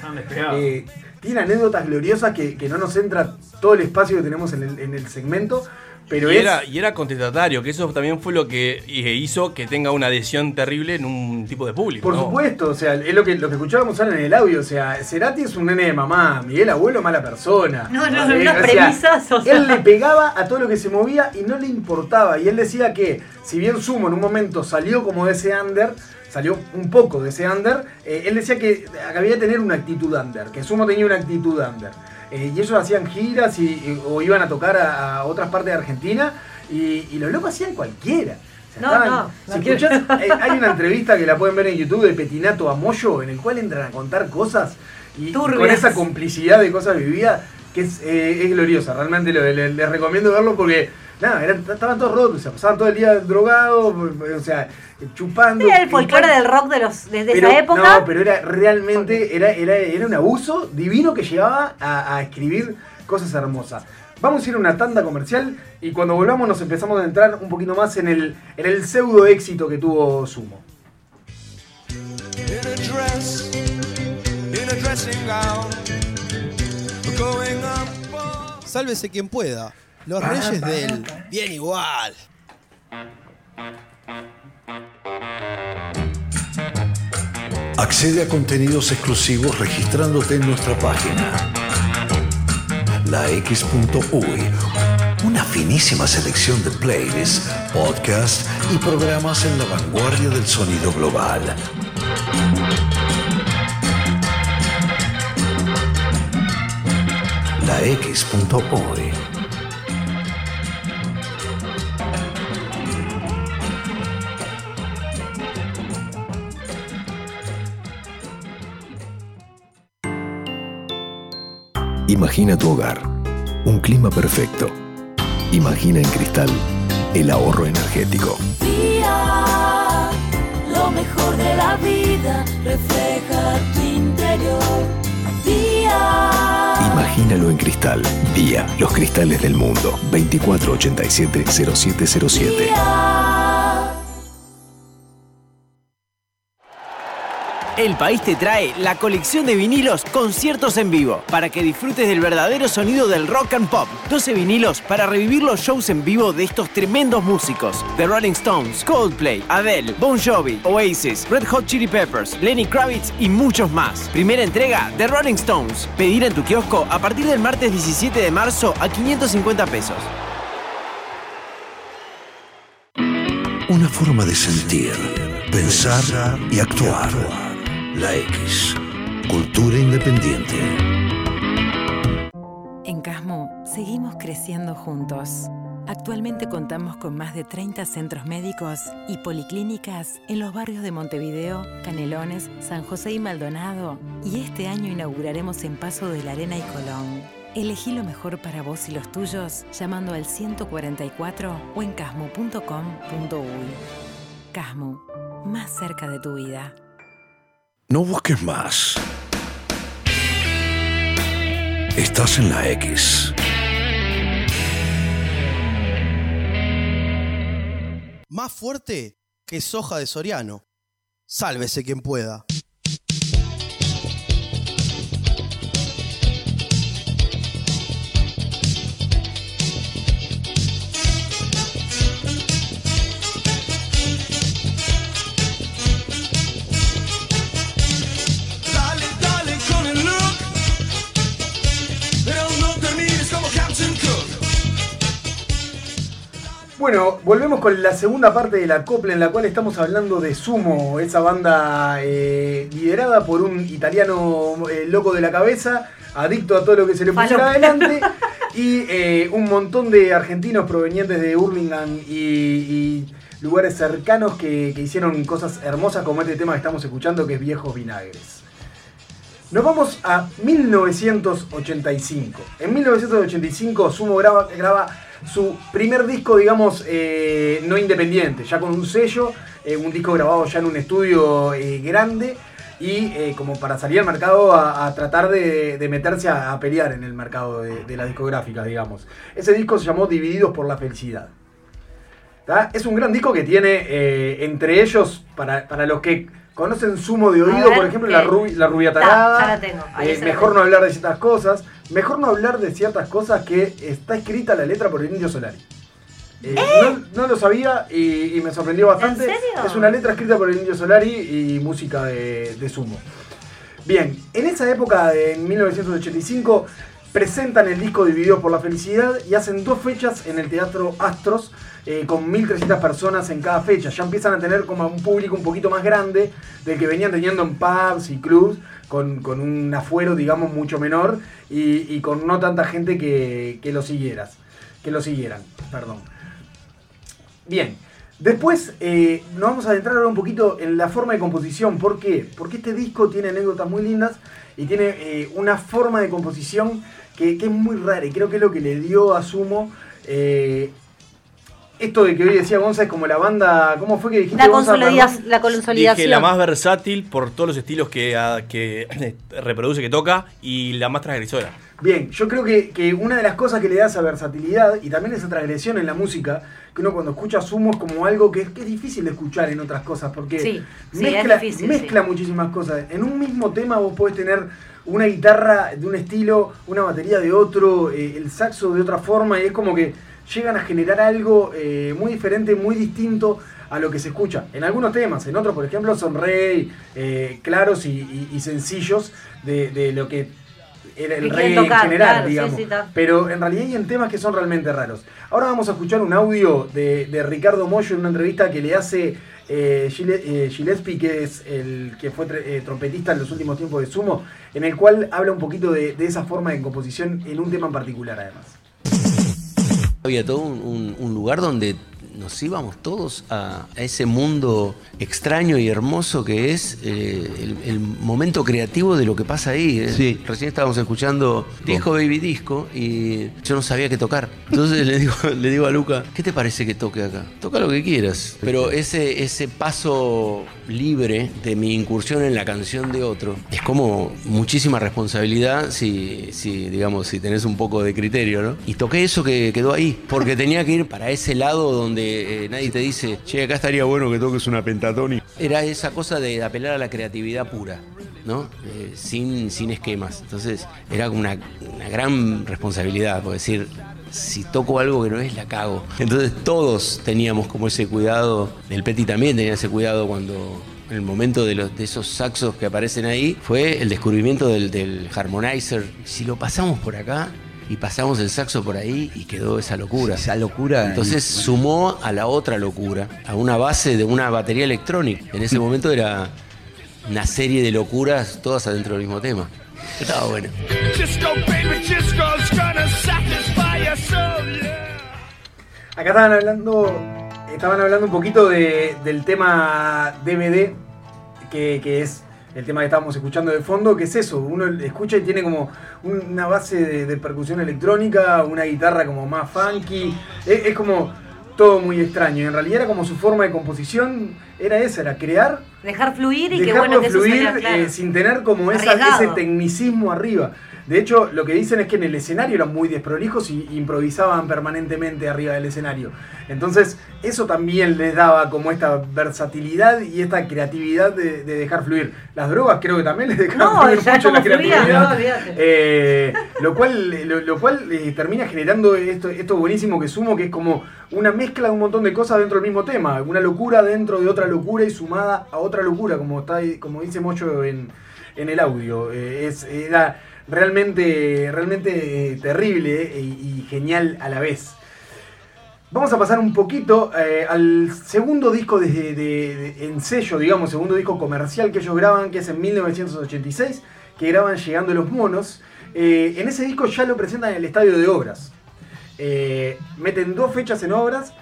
Eh, tiene anécdotas gloriosas que, que no nos entra todo el espacio que tenemos en el, en el segmento. Pero y, es, era, y era contestatario, que eso también fue lo que hizo que tenga una adhesión terrible en un tipo de público. Por ¿no? supuesto, o sea, es lo que, lo que escuchábamos ahora en el audio. O sea, Cerati es un nene de mamá, Miguel Abuelo, mala persona. No, no, Eh, unas o sea, premisas, o sea. Él le pegaba a todo lo que se movía y no le importaba. Y él decía que, si bien Sumo en un momento salió como de ese under, salió un poco de ese under, eh, él decía que había que tener una actitud under, que Sumo tenía una actitud under. Eh, y ellos hacían giras y, y- o iban a tocar a, a otras partes de Argentina y, y los locos hacían cualquiera. O sea, No, estaban- no, si escuchás, eh, hay una entrevista que la pueden ver en YouTube de Petinato a Moyo, en el cual entran a contar cosas y, con esa complicidad de cosas vividas que es, eh, es gloriosa. Realmente lo- le- les recomiendo verlo porque, nada, eran- estaban todos rotos, o sea, pasaban todo el día drogados, o sea, chupando. Era el folclore del rock de, los, de, de Pero- esa época. No, pero era realmente, era, era, era un abuso divino que llevaba a, a escribir cosas hermosas. Vamos a ir a una tanda comercial y cuando volvamos nos empezamos a entrar un poquito más en el, en el pseudo éxito que tuvo Sumo. in a dress, in a dressing gown, going up. Sálvese quien pueda. Los reyes del bien igual. Accede a contenidos exclusivos registrándote en nuestra página. La X.uy. Una finísima selección de playlists, podcasts y programas en la vanguardia del sonido global. La X.uy. Imagina tu hogar, un clima perfecto. Imagina en cristal el ahorro energético. Día, lo mejor de la vida refleja tu interior. Día, Imagínalo en cristal. Día, los cristales del mundo. 2487-0707. El país te trae la colección de vinilos Conciertos en Vivo para que disfrutes del verdadero sonido del rock and pop. 12 vinilos para revivir los shows en vivo de estos tremendos músicos: The Rolling Stones, Coldplay, Adele, Bon Jovi, Oasis, Red Hot Chili Peppers, Lenny Kravitz y muchos más. Primera entrega The Rolling Stones. Pedir en tu kiosco a partir del martes 17 de marzo a 550 pesos. Una forma de sentir, pensar y actuar. La X. Cultura independiente. En Casmo seguimos creciendo juntos. Actualmente contamos con más de 30 centros médicos y policlínicas en los barrios de Montevideo, Canelones, San José y Maldonado. Y este año inauguraremos en Paso de la Arena y Colón. Elegí lo mejor para vos y los tuyos llamando al 144 o en casmo.com.uy. Casmo, más cerca de tu vida. No busques más. Estás en la X. Más fuerte que soja de Soriano. Sálvese quien pueda. Bueno, volvemos con la segunda parte de la copla en la cual estamos hablando de Sumo, esa banda eh, liderada por un italiano eh, loco de la cabeza, adicto a todo lo que se le pusiera adelante, y eh, un montón de argentinos provenientes de Hurlingham y, y lugares cercanos que, que hicieron cosas hermosas como este tema que estamos escuchando que es Viejos Vinagres. Nos vamos a 1985. En 1985 Sumo graba, graba su primer disco, digamos, eh, no independiente, ya con un sello, eh, un disco grabado ya en un estudio eh, grande y como para salir al mercado a, a tratar de, de meterse a, a pelear en el mercado de, de las discográficas, digamos. Ese disco se llamó Divididos por la Felicidad. ¿tá? Es un gran disco que tiene entre ellos, para, para los que conocen Sumo de oído, ver, por ejemplo, la, rubi- la rubia Ta, tarada. ya la tengo, mejor no hablar de ciertas cosas. Mejor no hablar de ciertas cosas que está escrita la letra por el Indio Solari. Eh, no, no lo sabía y, y me sorprendió bastante. ¿En serio? Es una letra escrita por el Indio Solari y música de, de Sumo. Bien, en esa época, de 1985, presentan el disco Dividido por la Felicidad y hacen dos fechas en el Teatro Astros eh, con 1.300 personas en cada fecha. Ya empiezan a tener como un público un poquito más grande del que venían teniendo en pubs y clubs, con, con un afuero, digamos, mucho menor y, con no tanta gente que, que lo siguieras. Que lo siguieran, perdón. Bien, después eh, nos vamos a adentrar ahora un poquito en la forma de composición. ¿Por qué? Porque este disco tiene anécdotas muy lindas y tiene eh, una forma de composición que, que es muy rara y creo que es lo que le dio a Sumo. eh, esto de que hoy decía Gonza es como la banda. ¿Cómo fue que dijiste La, Gonza? la consolidación. Dije la más versátil por todos los estilos que, ah, que reproduce, que toca, y la más transgresora. Bien, yo creo que, que una de las cosas que le da esa versatilidad y también esa transgresión en la música, que uno cuando escucha Sumo es como algo que es, que es difícil de escuchar en otras cosas, porque Sí, sí, mezcla, es difícil, mezcla muchísimas cosas. En un mismo tema vos podés tener una guitarra de un estilo, una batería de otro, eh, el saxo de otra forma, y es como que llegan a generar algo eh, muy diferente, muy distinto a lo que se escucha. En algunos temas, en otros, por ejemplo, son re eh, claros y, y- y sencillos de, de lo que era el tocar, en general, claro, digamos. sí. Pero en realidad hay en temas que son realmente raros. Ahora vamos a escuchar un audio de, de Ricardo Moyo en una entrevista que le hace eh, eh, Gillespie, que es el que fue eh, trompetista en los últimos tiempos de Sumo, en el cual habla un poquito de, de esa forma de composición en un tema en particular, además. Había todo un, un- un lugar donde nos íbamos todos a, a ese mundo extraño y hermoso que es eh, el, el momento creativo de lo que pasa ahí. ¿eh? Recién estábamos escuchando Disco Baby Disco y yo no sabía qué tocar. Entonces le digo, le digo a Luca, ¿qué te parece que toque acá? Toca lo que quieras. Pero ese, ese paso libre de mi incursión en la canción de otro es como muchísima responsabilidad si, si digamos, si tenés un poco de criterio, ¿no? Y toqué eso que quedó ahí, porque tenía que ir para ese lado donde eh, nadie te dice, che, acá estaría bueno que toques una pentatoni. Era esa cosa de apelar a la creatividad pura. ¿no? Eh, sin, sin esquemas. Entonces era como una, una gran responsabilidad, por decir, si toco algo que no es, la cago. Entonces todos teníamos como ese cuidado, el Petty también tenía ese cuidado cuando en el momento de, los, de esos saxos que aparecen ahí, fue el descubrimiento del, del harmonizer. Si lo pasamos por acá, y pasamos el saxo por ahí y quedó esa locura. Esa locura. Entonces sumó a la otra locura, a una base de una batería electrónica. En ese momento era una serie de locuras todas adentro del mismo tema. Estaba bueno. Yeah. Acá estaban hablando, estaban hablando un poquito de- del tema DVD, que, que es el tema que estábamos escuchando de fondo, que es eso, uno escucha y tiene como una base de, de percusión electrónica, una guitarra como más funky, es, es como todo muy extraño, en realidad era como su forma de composición, era esa, era crear Dejar fluir y que bueno que eso fluir claro. eh, sin tener como esa- ese tecnicismo arriba. De hecho, lo que dicen es que en el escenario eran muy desprolijos y improvisaban permanentemente arriba del escenario. Entonces, eso también les daba como esta versatilidad y esta creatividad de, de dejar fluir. Las drogas creo que también les dejaban No, fluir mucho la fluía, creatividad. no. Eh, lo cual, lo, lo cual eh, termina generando esto, esto buenísimo que sumo, que es como una mezcla de un montón de cosas dentro del mismo tema. Una locura dentro de otra locura y sumada a otra locura, como, está, como dice Mocho en, en el audio. Eh, es, era realmente, realmente terrible eh, y, genial a la vez. Vamos a pasar un poquito eh, al segundo disco de, en sello, digamos, segundo disco comercial que ellos graban, que es en 1986, que graban Llegando los Monos. Eh, en ese disco ya lo presentan en el Estadio de Obras. Meten dos fechas en obras,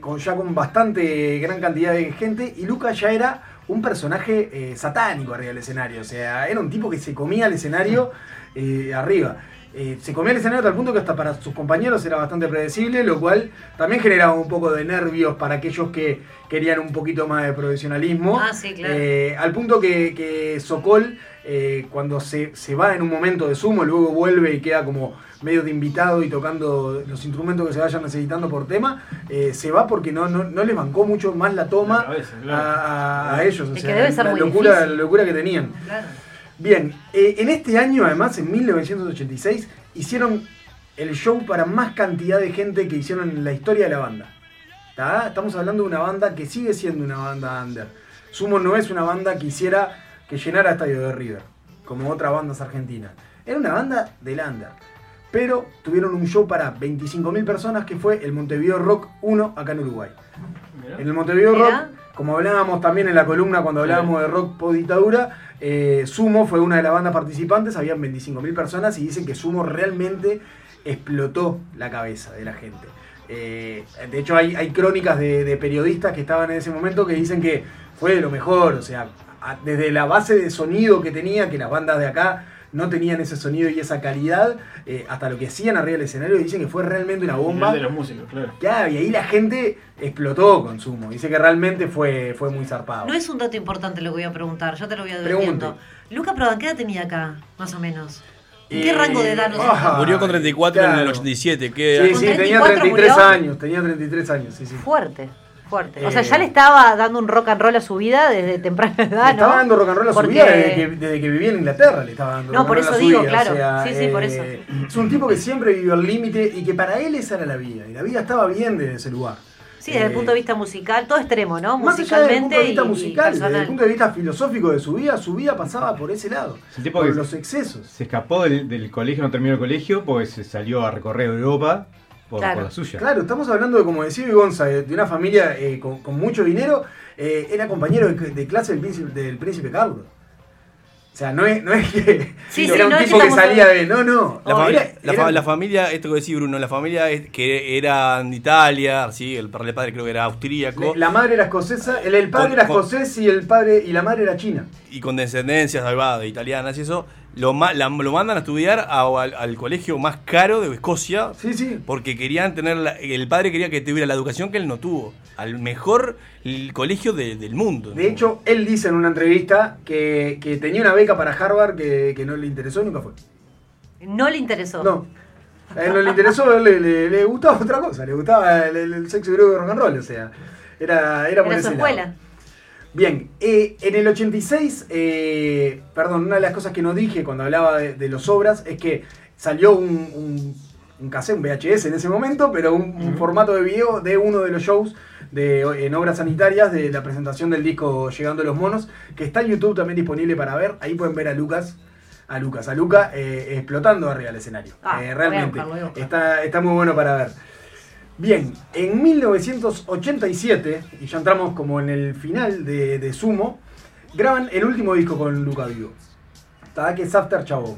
con, ya con bastante gran cantidad de gente, y Lucas ya era un personaje eh, satánico arriba del escenario. O sea, era un tipo que se comía el escenario eh, arriba. Eh, se comía el escenario a tal punto que hasta para sus compañeros era bastante predecible, lo cual también generaba un poco de nervios para aquellos que querían un poquito más de profesionalismo. Ah, sí, claro. Eh, al punto que, que Sokol, eh, cuando se, se va en un momento de sumo, luego vuelve y queda como medio de invitado y tocando los instrumentos que se vayan necesitando por tema, eh, se va porque no, no, no les bancó mucho más la toma a, a- a ellos. O sea, que debe ser la, locura, la locura que tenían. Claro. Bien, eh, en este año, además, en 1986, hicieron el show para más cantidad de gente que hicieron en la historia de la banda. ¿Tá? Estamos hablando de una banda que sigue siendo una banda under. Sumo no es una banda que hiciera que llenara estadio de River, como otras bandas argentinas. Era una banda del under. Pero tuvieron un show para 25.000 personas que fue el Montevideo Rock 1 acá en Uruguay. En el Montevideo Rock, como hablábamos también en la columna cuando hablábamos de rock post dictadura, eh, Sumo fue una de las bandas participantes, habían 25.000 personas y dicen que Sumo realmente explotó la cabeza de la gente. Eh, de hecho, hay, hay crónicas de, de periodistas que estaban en ese momento que dicen que fue de lo mejor, o sea, a- desde la base de sonido que tenía, que las bandas de acá no tenían ese sonido y esa calidad, eh, hasta lo que hacían arriba del escenario, dicen que fue realmente una bomba. de los músicos, claro. Claro, y ahí la gente explotó con Sumo. Dice que realmente fue, fue muy zarpado. No es un dato importante lo que voy a preguntar, yo te lo voy a Pregunte. devolviendo. Luca Prodan, ¿qué edad tenía acá, más o menos? ¿En Eh, qué rango de edad nos ah, Murió con 34 en el claro. 87. ¿qué Sí, ¿Con sí, tenía 34 33 murió? años, tenía 33 años, sí, sí. Fuerte, fuerte. O sea, Eh, ya le estaba dando un rock and roll a su vida desde temprana edad, Le ¿no? estaba dando rock and roll a su vida desde que, desde que vivía en Inglaterra, le estaba dando No, rock por roll a eso su digo, vida, claro. o sea, Sí, sí, por eh, Es un tipo que siempre vivió al límite y que para él esa era la vida. Y la vida estaba bien desde ese lugar. Sí, desde el Eh, punto de vista musical, todo extremo, ¿no? Más allá desde el punto Musicalmente de vista y- y musical, desde el punto de vista filosófico de su vida, su vida pasaba por ese lado. Es un tipo por que los excesos. Se escapó del, del colegio, no terminó el colegio porque se salió a recorrer Europa por, por la suya. Claro, estamos hablando de, como decía Gonza, de una familia eh, con, con mucho dinero. eh, era compañero de, de clase del príncipe, del príncipe Carlos. O sea, no es, no es que Sí, era sí, un no tipo que salía de. No, no. La, no, familia, era- la, era- fa- la familia, esto que decís Bruno, la familia es- que era de Italia, sí, el padre, el padre creo que era austríaco. La madre era escocesa, el, el padre Con- era con- escocés y el padre y la madre era china. y con descendencias ahí va, de italianas y eso, lo, ma- la- lo mandan a estudiar a- al, al colegio más caro de Escocia. Porque querían tener, la- el padre quería que tuviera la educación que él no tuvo. Al mejor colegio de- del mundo. De hecho, él dice en una entrevista que, que tenía una beca para Harvard que, que no le interesó y nunca fue. No le interesó. No. A él no le interesó, le, le- le gustaba otra cosa, le gustaba el, sexo y rock and roll, o sea, era, era por Era su ese lado. Bien, eh, en el 86, eh, perdón, una de las cosas que no dije cuando hablaba de, de los obras es que salió un, un, un cassette, un VHS en ese momento, pero un, un formato de video de uno de los shows de, en obras sanitarias de la presentación del disco Llegando los Monos, que está en YouTube también disponible para ver. Ahí pueden ver a Lucas, a Lucas, a Luca eh, explotando arriba del escenario. Ah, Eh, voy a realmente, buscarlo, voy a está, está muy bueno para ver. Bien, en 1987, y ya entramos como en el final de, de Sumo, graban el último disco con Luca Vivo. Está que es After Chabón.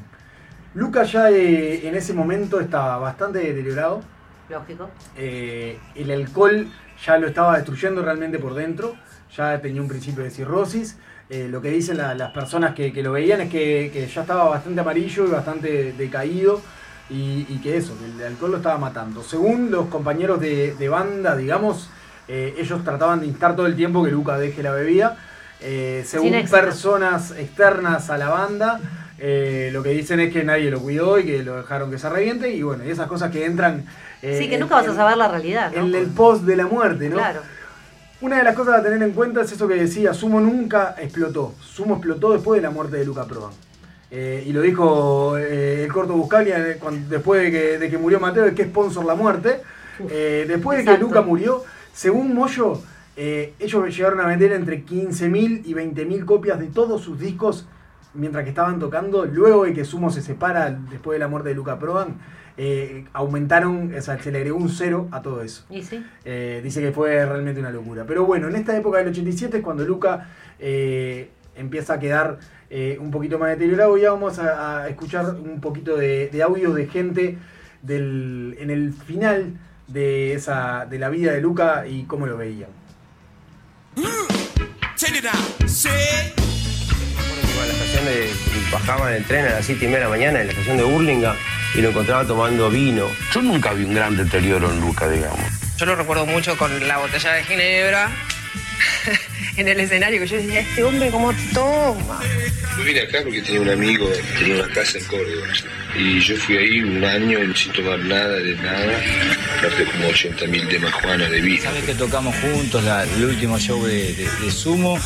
Luca ya eh, en ese momento estaba bastante deteriorado. Lógico. Eh, el alcohol ya lo estaba destruyendo realmente por dentro. Ya tenía un principio de cirrosis. Eh, lo que dicen la- las personas que, que lo veían es que, que ya estaba bastante amarillo y bastante decaído. Y, y que eso, que el alcohol lo estaba matando. Según los compañeros de, de banda, digamos, eh, ellos trataban de instar todo el tiempo que Luca deje la bebida. Eh, según personas externas a la banda, eh, lo que dicen es que nadie lo cuidó y que lo dejaron que se reviente. Y bueno, y esas cosas que entran. sí, que en- nunca vas a en- saber la realidad, ¿no? en el post de la muerte, ¿no? Claro. Una de las cosas a tener en cuenta es eso que decía, Sumo nunca explotó. Sumo explotó después de la muerte de Luca Prodan. Eh, y lo dijo eh, el corto Buscalia cuando- después de que, de que murió Mateo, de que sponsor la muerte. Eh, después de que. Luca murió, según Moyo, ellos llegaron a vender entre 15.000 y 20.000 copias de todos sus discos mientras que estaban tocando. Luego de que Sumo se separa después de la muerte de Luca Prodan, aumentaron, o sea, se le agregó un cero a todo eso. Y sí. Dice que fue realmente una locura. Pero bueno, en esta época del 87 es cuando Luca empieza a quedar eh, un poquito más deteriorado. Y ya vamos a, a escuchar un poquito de, de audios de gente del, en el final de, esa, de la vida de Luca y cómo lo veían. Iba a la estación de, bajaba en el tren a las 7 y media de la mañana en la estación de Burlingame y lo encontraba tomando vino. Yo nunca vi un gran deterioro en Luca, digamos. Yo lo recuerdo mucho con la botella de ginebra en el escenario, que yo decía, este hombre cómo toma. Yo vine acá porque tenía un amigo tenía una casa en Córdoba. Y yo fui ahí un año sin tomar nada de nada. Gasté como 80 mil de majuana de vino. Sabes que tocamos juntos la- el último show de, de- de Sumo.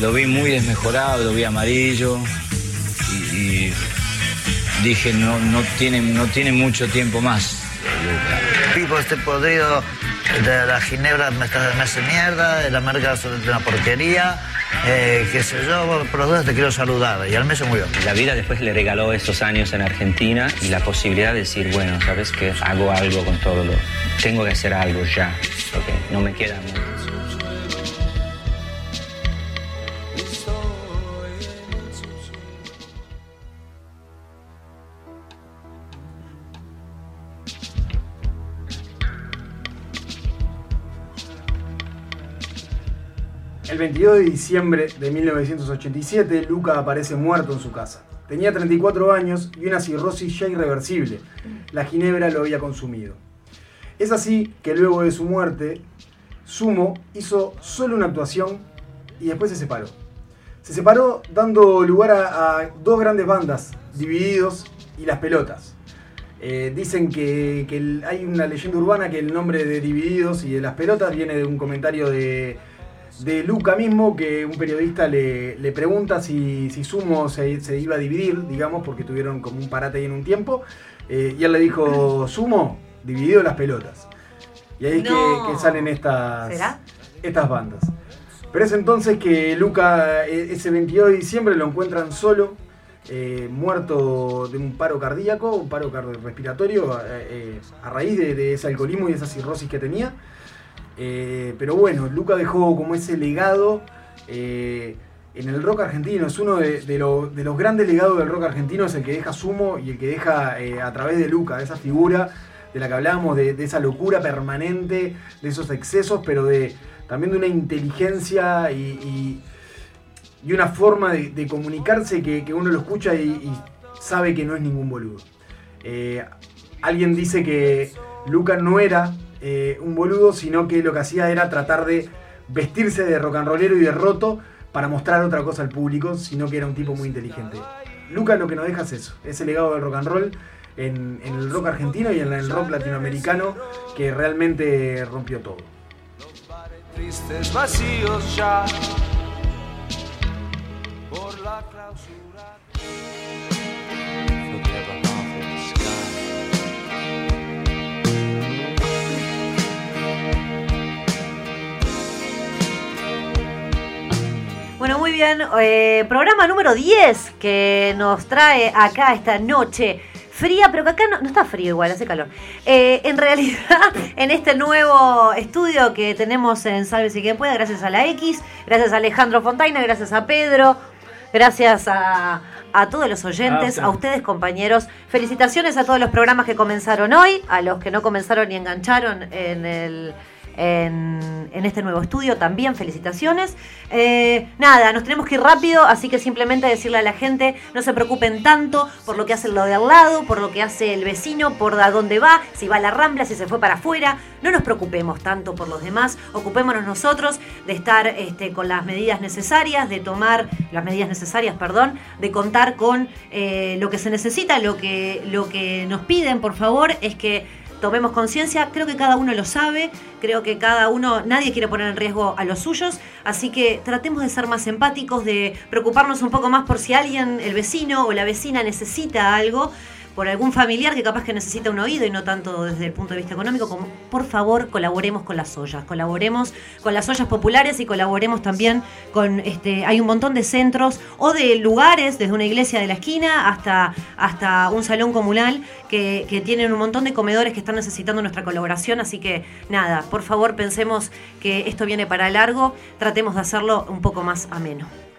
Lo vi muy desmejorado, lo vi amarillo. Y, y dije, no, no, tiene, no tiene mucho tiempo más. Pipo, este podrido de la ginebra me, me hace mierda, la marca es una porquería, eh, qué sé yo, por las dudas te quiero saludar. Y al mes se murió. La vida después le regaló estos años en Argentina y la posibilidad de decir, bueno, ¿sabes qué? Hago algo con todo lo... Tengo que hacer algo ya, porque no me queda mucho. El 22 de diciembre de 1987, Luca aparece muerto en su casa. Tenía 34 años y una cirrosis ya irreversible. La ginebra lo había consumido. Es así que luego de su muerte, Sumo hizo solo una actuación y después se separó. Se separó dando lugar a, dos grandes bandas, Divididos y Las Pelotas. Eh, dicen que, hay una leyenda urbana que el nombre de Divididos y de Las Pelotas viene de un comentario de, de Luca mismo, que un periodista le, le pregunta si, si Sumo se, se iba a dividir, digamos, porque tuvieron como un parate ahí en un tiempo. eh, y él le dijo, Sumo, dividido las pelotas. Y ahí es que- No. que, salen estas, ¿Será? estas bandas. Pero es entonces que Luca, eh, ese 22 de diciembre, lo encuentran solo, eh, muerto de un paro cardíaco, un paro cardiorrespiratorio, eh, eh, a raíz de, de ese alcoholismo y esa cirrosis que tenía. Eh, pero bueno, Luca dejó como ese legado eh, en el rock argentino, es uno de, de lo- de los grandes legados del rock argentino, es el que deja Sumo y el que deja eh, a través de Luca, esa figura de la que hablábamos, de, esa locura permanente, de esos excesos, pero de también de una inteligencia y, una forma de, comunicarse que, uno lo escucha y, sabe que no es ningún boludo. Alguien dice que Luca no era eh, un boludo, sino que lo que hacía era tratar de vestirse de rock and rollero y de roto para mostrar otra cosa al público, sino que era un tipo muy inteligente. Luca lo que nos deja es eso, ese legado del rock and roll en, el rock argentino y en el rock latinoamericano que realmente rompió todo. Bueno, muy bien. eh, programa número 10 que nos trae acá esta noche. Fría, pero que acá no, no está frío igual, hace calor. Eh, en realidad, en este nuevo estudio que tenemos en Sálvese quien pueda, gracias a la X, gracias a Alejandro Fontaina, gracias a Pedro, gracias a, a todos los oyentes, Ah, a ustedes compañeros. Felicitaciones a todos los programas que comenzaron hoy, a los que no comenzaron ni engancharon en el en, este nuevo estudio. También, felicitaciones. Eh, nada, nos tenemos que ir rápido, así que simplemente decirle a la gente, no se preocupen tanto por lo que hace lo de al lado, por lo que hace el vecino, por a dónde va, si va a la rambla, si se fue para afuera, no nos preocupemos tanto por los demás, ocupémonos nosotros de estar este, con las medidas necesarias, de tomar las medidas necesarias, perdón, de contar con eh, lo que se necesita, lo que, lo que nos piden, por favor, es que tomemos conciencia, creo que cada uno lo sabe, creo que cada uno, nadie quiere poner en riesgo a los suyos, así que tratemos de ser más empáticos, de preocuparnos un poco más por si alguien, el vecino o la vecina necesita algo, por algún familiar que capaz que necesita un oído y no tanto desde el punto de vista económico, como por favor colaboremos con las ollas, colaboremos con las ollas populares y colaboremos también con este, hay un montón de centros o de lugares, desde una iglesia de la esquina hasta, hasta un salón comunal que, que tienen un montón de comedores que están necesitando nuestra colaboración, así que nada, por favor pensemos que esto viene para largo, tratemos de hacerlo un poco más ameno.